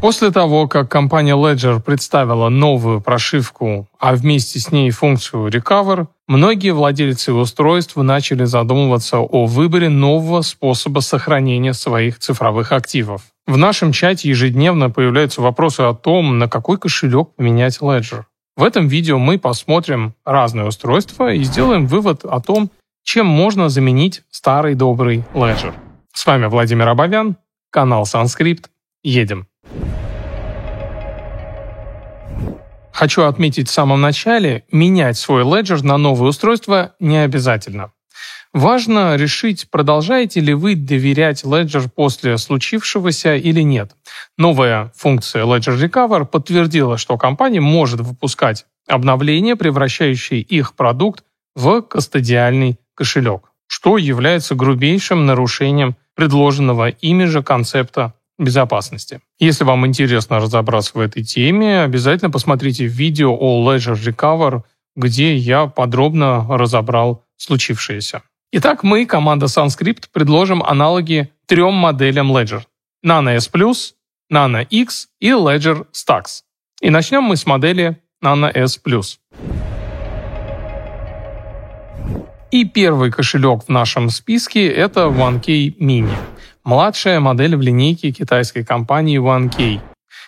После того, как компания Ledger представила новую прошивку, а вместе с ней функцию Recover, многие владельцы устройств начали задумываться о выборе нового способа сохранения своих цифровых активов. В нашем чате ежедневно появляются вопросы о том, на какой кошелек поменять Ledger. В этом видео мы посмотрим разные устройства и сделаем вывод о том, чем можно заменить старый добрый Ledger. С вами Владимир Абовян, канал Санскрипт. Едем. Хочу отметить в самом начале, менять свой Ledger на новое устройство не обязательно. Важно решить, продолжаете ли вы доверять Ledger после случившегося или нет. Новая функция Ledger Recover подтвердила, что компания может выпускать обновления, превращающие их продукт в кастодиальный кошелек, что является грубейшим нарушением предложенного ими же концепта безопасности. Если вам интересно разобраться в этой теме, обязательно посмотрите видео о Ledger Recover, где я подробно разобрал случившееся. Итак, мы, команда SunScript, предложим аналоги трем моделям Ledger. Nano S+, Nano X и Ledger Stax. И начнем мы с модели Nano S+. И первый кошелек в нашем списке – это OneKey Mini – Младшая модель в линейке китайской компании OneKey.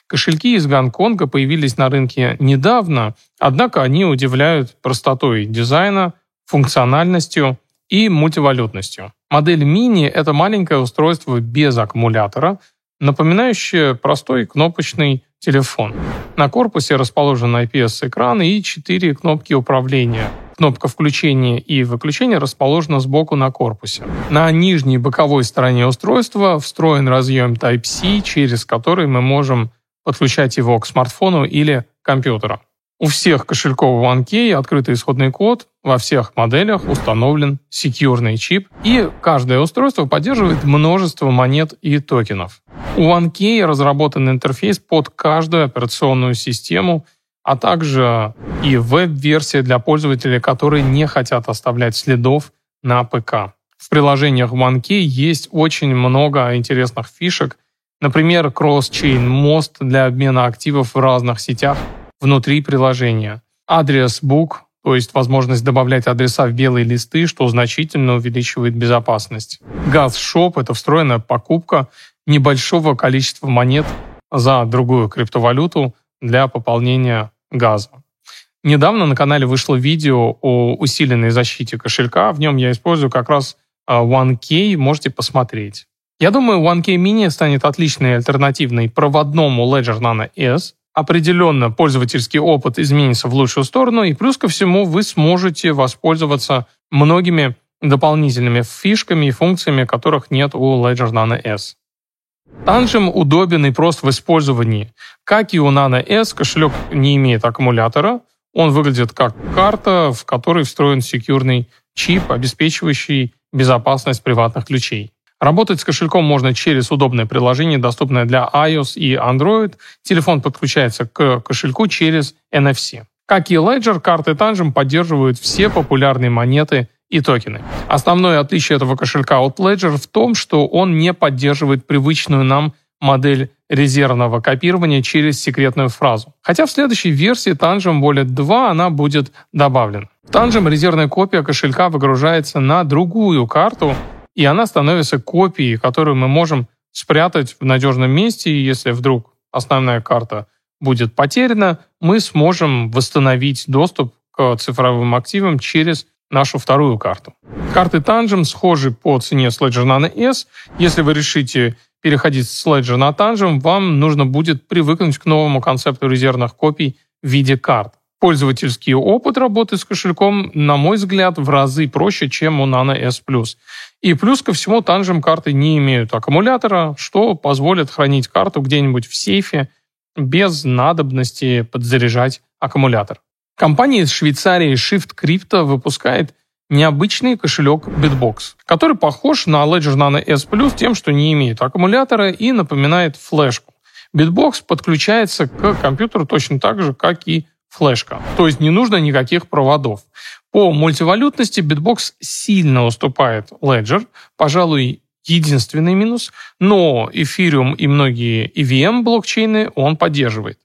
Кошельки из Гонконга появились на рынке недавно, однако они удивляют простотой дизайна, функциональностью и мультивалютностью. Модель Mini – это маленькое устройство без аккумулятора, напоминающее простой кнопочный телефон. На корпусе расположен IPS-экран и четыре кнопки управления – Кнопка включения и выключения расположена сбоку на корпусе. На нижней боковой стороне устройства встроен разъем Type-C, через который мы можем подключать его к смартфону или компьютеру. У всех кошельков OneKey открытый исходный код, во всех моделях установлен секьюрный чип, и каждое устройство поддерживает множество монет и токенов. У OneKey разработан интерфейс под каждую операционную систему – а также и веб-версия для пользователей, которые не хотят оставлять следов на ПК. В приложениях OneKey есть очень много интересных фишек, например, кросс-чейн мост для обмена активов в разных сетях внутри приложения, адрес бук, то есть возможность добавлять адреса в белые листы, что значительно увеличивает безопасность. Газ-шоп – это встроенная покупка небольшого количества монет за другую криптовалюту для пополнения газа. Недавно на канале вышло видео о усиленной защите кошелька. В нем я использую как раз а, OneKey, можете посмотреть. Я думаю, OneKey Mini станет отличной альтернативной проводному Ledger Nano S. Определенно, пользовательский опыт изменится в лучшую сторону, и плюс ко всему вы сможете воспользоваться многими дополнительными фишками и функциями, которых нет у Ledger Nano S. Tangem удобен и прост в использовании. Как и у Nano S, кошелек не имеет аккумулятора. Он выглядит как карта, в которой встроен секьюрный чип, обеспечивающий безопасность приватных ключей. Работать с кошельком можно через удобное приложение, доступное для iOS и Android. Телефон подключается к кошельку через NFC. Как и Ledger, карты Tangem поддерживают все популярные монеты и токены. Основное отличие этого кошелька от Ledger в том, что он не поддерживает привычную нам модель резервного копирования через секретную фразу. Хотя в следующей версии Tangem Wallet 2 она будет добавлена. В Tangem резервная копия кошелька выгружается на другую карту, и она становится копией, которую мы можем спрятать в надежном месте, и если вдруг основная карта будет потеряна, мы сможем восстановить доступ к цифровым активам через нашу вторую карту. Карты Tangem схожи по цене с Ledger Nano S. Если вы решите переходить с Ledger на Tangem, вам нужно будет привыкнуть к новому концепту резервных копий в виде карт. Пользовательский опыт работы с кошельком, на мой взгляд, в разы проще, чем у Nano S+. И плюс ко всему, Tangem карты не имеют аккумулятора, что позволит хранить карту где-нибудь в сейфе без надобности подзаряжать аккумулятор. Компания из Швейцарии Shift Crypto выпускает необычный кошелек Bitbox, который похож на Ledger Nano S Plus тем, что не имеет аккумулятора и напоминает флешку. Bitbox подключается к компьютеру точно так же, как и флешка. То есть не нужно никаких проводов. По мультивалютности Bitbox сильно уступает Ledger. Пожалуй, единственный минус, но Ethereum и многие EVM блокчейны он поддерживает.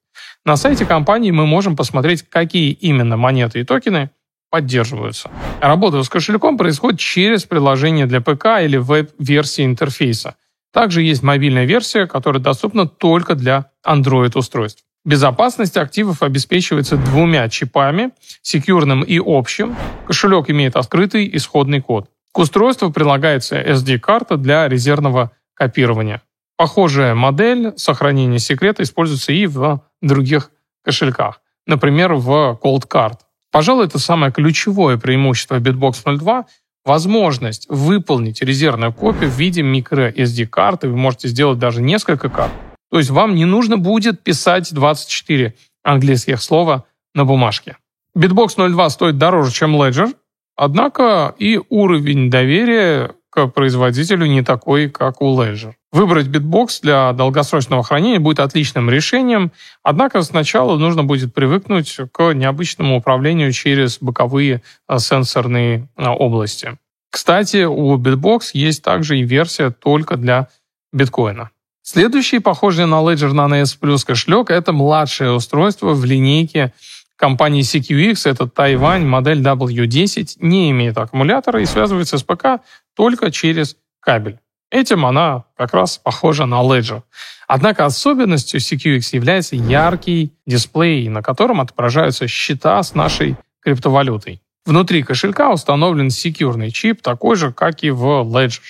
На сайте компании мы можем посмотреть, какие именно монеты и токены поддерживаются. Работа с кошельком происходит через приложение для ПК или веб-версии интерфейса. Также есть мобильная версия, которая доступна только для Android-устройств. Безопасность активов обеспечивается двумя чипами, секьюрным и общим. Кошелек имеет открытый исходный код. К устройству прилагается SD-карта для резервного копирования. Похожая модель сохранения секрета используется и в других кошельках, например, в Cold Card. Пожалуй, это самое ключевое преимущество Bitbox 02 – возможность выполнить резервную копию в виде microSD-карты. Вы можете сделать даже несколько карт. То есть вам не нужно будет писать 24 английских слова на бумажке. Bitbox 02 стоит дороже, чем Ledger, однако и уровень доверия к производителю не такой, как у Ledger. Выбрать Bitbox для долгосрочного хранения будет отличным решением, однако сначала нужно будет привыкнуть к необычному управлению через боковые а, сенсорные а, области. Кстати, у Bitbox есть также и версия только для биткоина. Следующий, похожий на Ledger Nano S Plus кошелек, это младшее устройство в линейке компании CQX, это Тайвань, модель W10, не имеет аккумулятора и связывается с ПК только через кабель. Этим она как раз похожа на Ledger. Однако особенностью CQX является яркий дисплей, на котором отображаются счета с нашей криптовалютой. Внутри кошелька установлен секьюрный чип, такой же, как и в Ledger.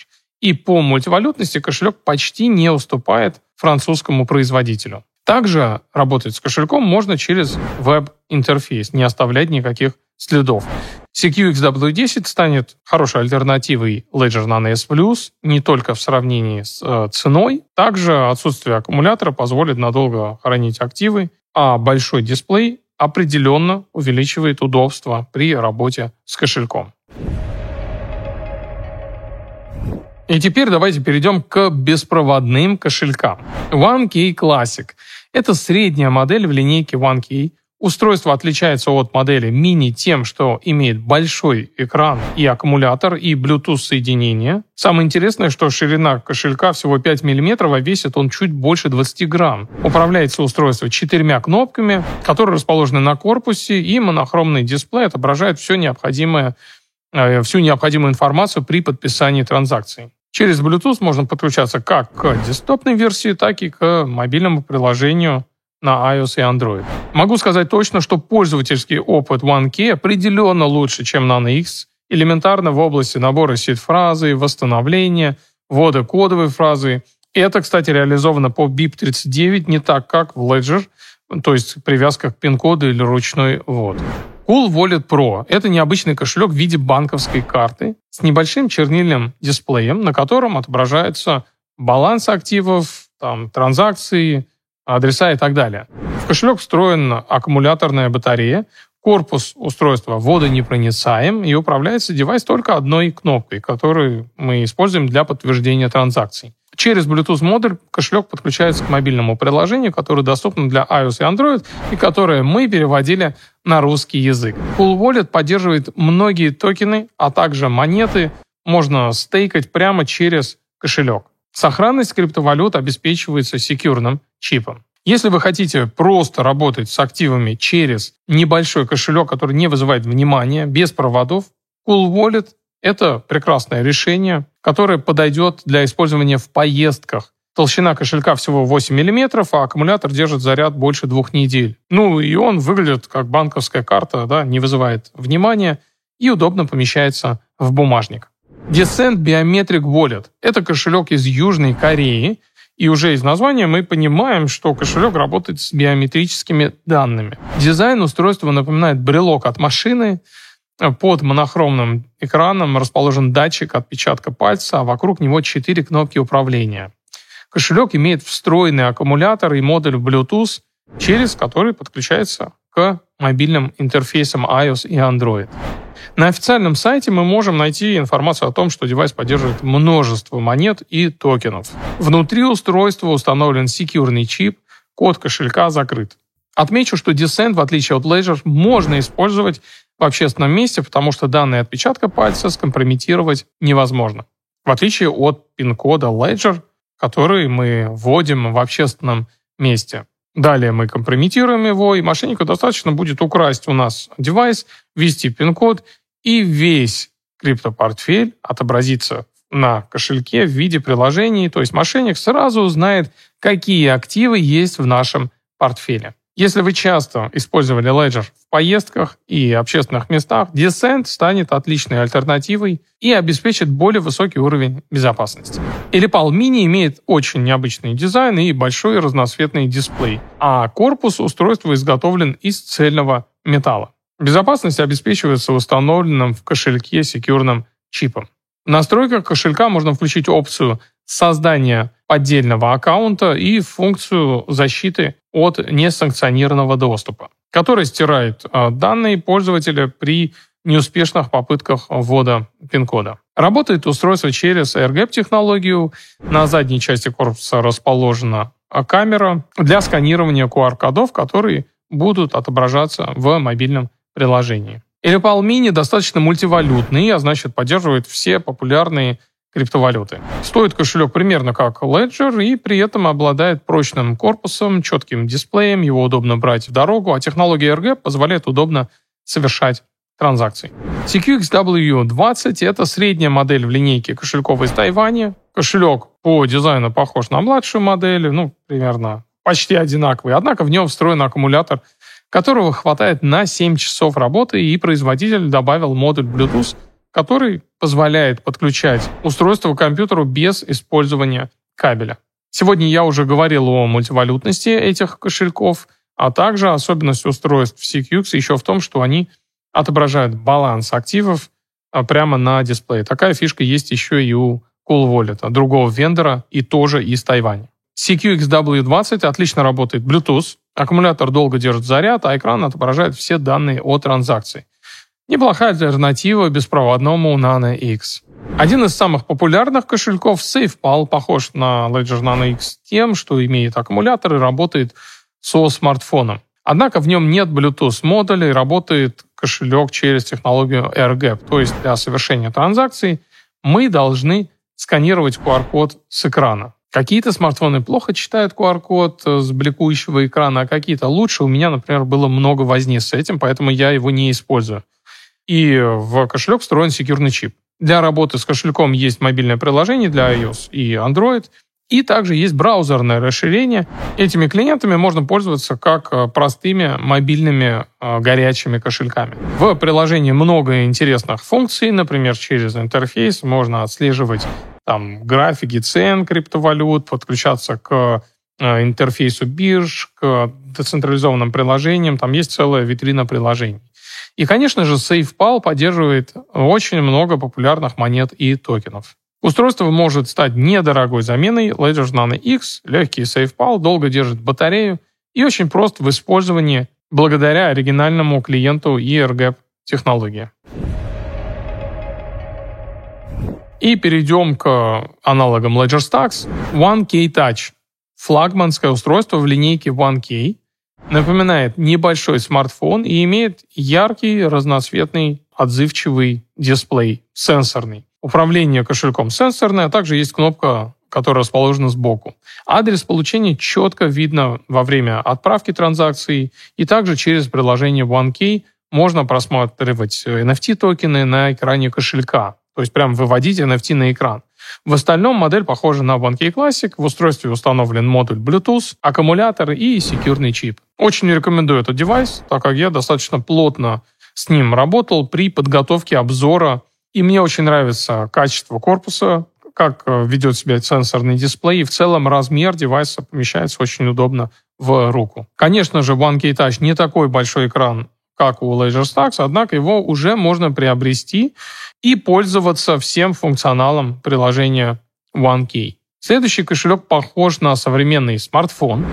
И по мультивалютности кошелек почти не уступает французскому производителю. Также работать с кошельком можно через веб-интерфейс, не оставлять никаких следов. CQXW10 станет хорошей альтернативой Ledger Nano S Plus не только в сравнении с э, ценой, также отсутствие аккумулятора позволит надолго хранить активы, а большой дисплей определенно увеличивает удобство при работе с кошельком. И теперь давайте перейдем к беспроводным кошелькам. OneKey Classic – это средняя модель в линейке OneKey – Устройство отличается от модели Mini тем, что имеет большой экран и аккумулятор, и Bluetooth соединение. Самое интересное, что ширина кошелька всего 5 мм, а весит он чуть больше 20 грамм. Управляется устройство четырьмя кнопками, которые расположены на корпусе, и монохромный дисплей отображает все необходимое, э, всю необходимую информацию при подписании транзакций. Через Bluetooth можно подключаться как к десктопной версии, так и к мобильному приложению на iOS и Android. Могу сказать точно, что пользовательский опыт OneKey определенно лучше, чем Nano X, элементарно в области набора сид-фразы, восстановления, ввода кодовой фразы. Это, кстати, реализовано по BIP39 не так, как в Ledger, то есть привязка к пин-коду или ручной ввод. Cool Wallet Pro – это необычный кошелек в виде банковской карты с небольшим чернильным дисплеем, на котором отображается баланс активов, там, транзакции, адреса и так далее. В кошелек встроена аккумуляторная батарея, корпус устройства водонепроницаем и управляется девайс только одной кнопкой, которую мы используем для подтверждения транзакций. Через Bluetooth модуль кошелек подключается к мобильному приложению, которое доступно для iOS и Android, и которое мы переводили на русский язык. Cool Wallet поддерживает многие токены, а также монеты. Можно стейкать прямо через кошелек. Сохранность криптовалют обеспечивается секьюрным чипом. Если вы хотите просто работать с активами через небольшой кошелек, который не вызывает внимания, без проводов, Cool Wallet – это прекрасное решение, которое подойдет для использования в поездках. Толщина кошелька всего 8 мм, а аккумулятор держит заряд больше двух недель. Ну и он выглядит как банковская карта, да, не вызывает внимания и удобно помещается в бумажник. Descent Biometric Wallet – это кошелек из Южной Кореи, и уже из названия мы понимаем, что кошелек работает с биометрическими данными. Дизайн устройства напоминает брелок от машины. Под монохромным экраном расположен датчик отпечатка пальца, а вокруг него четыре кнопки управления. Кошелек имеет встроенный аккумулятор и модуль Bluetooth, через который подключается к мобильным интерфейсам iOS и Android. На официальном сайте мы можем найти информацию о том, что девайс поддерживает множество монет и токенов. Внутри устройства установлен секьюрный чип, код кошелька закрыт. Отмечу, что Descent, в отличие от Ledger, можно использовать в общественном месте, потому что данные отпечатка пальца скомпрометировать невозможно. в отличие от пин-кода Ledger, который мы вводим в общественном месте. Далее мы компрометируем его, и мошеннику достаточно будет украсть у нас девайс, ввести пин-код, и весь криптопортфель отобразится на кошельке в виде приложений, то есть мошенник сразу узнает, какие активы есть в нашем портфеле. Если вы часто использовали Ledger в поездках и общественных местах, Descent станет отличной альтернативой и обеспечит более высокий уровень безопасности. Elipal Mini имеет очень необычный дизайн и большой разноцветный дисплей, а корпус устройства изготовлен из цельного металла. Безопасность обеспечивается установленным в кошельке секьюрным чипом. В настройках кошелька можно включить опцию создания поддельного аккаунта и функцию защиты от несанкционированного доступа, которая стирает а, данные пользователя при неуспешных попытках ввода пин-кода. Работает устройство через AirGap-технологию. На задней части корпуса расположена камера для сканирования QR-кодов, которые будут отображаться в мобильном приложении. Elipal Mini достаточно мультивалютный, а значит поддерживает все популярные криптовалюты. Стоит кошелек примерно как Ledger и при этом обладает прочным корпусом, четким дисплеем, его удобно брать в дорогу, а технология RG позволяет удобно совершать транзакции. CQXW20 – это средняя модель в линейке кошельков из Тайваня. Кошелек по дизайну похож на младшую модель, ну, примерно почти одинаковый, однако в нем встроен аккумулятор, которого хватает на 7 часов работы, и производитель добавил модуль Bluetooth – который позволяет подключать устройство к компьютеру без использования кабеля. Сегодня я уже говорил о мультивалютности этих кошельков, а также особенность устройств CQX еще в том, что они отображают баланс активов а, прямо на дисплее. Такая фишка есть еще и у Cool Wallet, другого вендора и тоже из Тайваня. CQXW20 отлично работает Bluetooth, аккумулятор долго держит заряд, а экран отображает все данные о транзакции. Неплохая альтернатива беспроводному Nano X. Один из самых популярных кошельков SafePal похож на Ledger Nano X тем, что имеет аккумулятор и работает со смартфоном. Однако в нем нет Bluetooth модуля и работает кошелек через технологию AirGap. То есть для совершения транзакций мы должны сканировать QR-код с экрана. Какие-то смартфоны плохо читают QR-код с бликующего экрана, а какие-то лучше. У меня, например, было много возни с этим, поэтому я его не использую и в кошелек встроен секьюрный чип. Для работы с кошельком есть мобильное приложение для iOS и Android, и также есть браузерное расширение. Этими клиентами можно пользоваться как э, простыми мобильными э, горячими кошельками. В приложении много интересных функций. Например, через интерфейс можно отслеживать там, графики цен криптовалют, подключаться к э, интерфейсу бирж, к децентрализованным приложениям. Там есть целая витрина приложений. И, конечно же, SafePal поддерживает очень много популярных монет и токенов. Устройство может стать недорогой заменой Ledger Nano X, легкий SafePal, долго держит батарею и очень прост в использовании благодаря оригинальному клиенту ERGAP технологии. И перейдем к аналогам Ledger Stacks. OneK Touch – флагманское устройство в линейке OneK, Напоминает небольшой смартфон и имеет яркий, разноцветный, отзывчивый дисплей, сенсорный. Управление кошельком сенсорное, а также есть кнопка, которая расположена сбоку. Адрес получения четко видно во время отправки транзакции и также через приложение OneKey можно просматривать NFT-токены на экране кошелька, то есть прям выводить NFT на экран. В остальном модель похожа на OneKey Classic, в устройстве установлен модуль Bluetooth, аккумулятор и секьюрный чип. Очень рекомендую этот девайс, так как я достаточно плотно с ним работал при подготовке обзора, и мне очень нравится качество корпуса, как э, ведет себя сенсорный дисплей, и в целом размер девайса помещается очень удобно в руку. Конечно же, OneKey Touch не такой большой экран, как у Ledger Stacks, однако его уже можно приобрести и пользоваться всем функционалом приложения OneKey. Следующий кошелек похож на современный смартфон.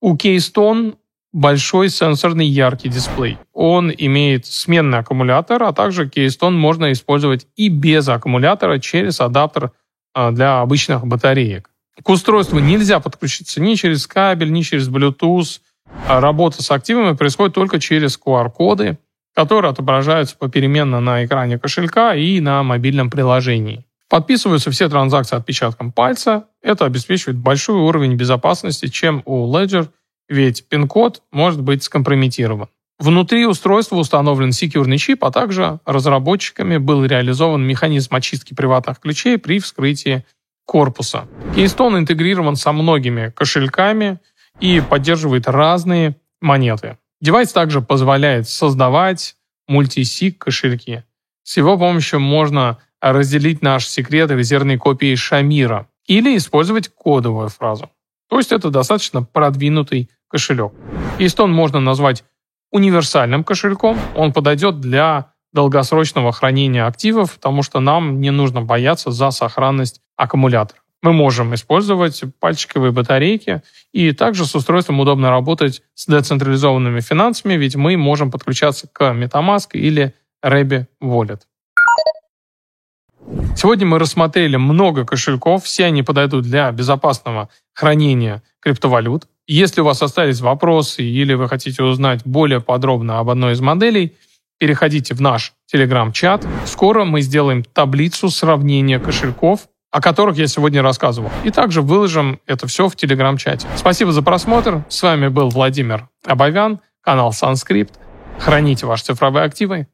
У Keystone большой сенсорный яркий дисплей. Он имеет сменный аккумулятор, а также Keystone можно использовать и без аккумулятора через адаптер а, для обычных батареек. К устройству нельзя подключиться ни через кабель, ни через Bluetooth. А работа с активами происходит только через QR-коды, которые отображаются попеременно на экране кошелька и на мобильном приложении. Подписываются все транзакции отпечатком пальца. Это обеспечивает большой уровень безопасности, чем у Ledger, ведь пин-код может быть скомпрометирован. Внутри устройства установлен секьюрный чип, а также разработчиками был реализован механизм очистки приватных ключей при вскрытии корпуса. Keystone интегрирован со многими кошельками и поддерживает разные монеты. Девайс также позволяет создавать multisig кошельки. С его помощью можно разделить наш секрет резервной копии Шамира или использовать кодовую фразу. То есть это достаточно продвинутый кошелек. Keystone можно назвать универсальным кошельком. Он подойдет для долгосрочного хранения активов, потому что нам не нужно бояться за сохранность аккумулятора. Мы можем использовать пальчиковые батарейки, и также с устройством удобно работать с децентрализованными финансами, ведь мы можем подключаться к MetaMask или Rebbe Wallet. Сегодня мы рассмотрели много кошельков, все они подойдут для безопасного хранения криптовалют. Если у вас остались вопросы или вы хотите узнать более подробно об одной из моделей, переходите в наш телеграм-чат. Скоро мы сделаем таблицу сравнения кошельков, о которых я сегодня рассказывал. И также выложим это все в телеграм-чате. Спасибо за просмотр. С вами был Владимир Абовян, канал Санскрипт. Храните ваши цифровые активы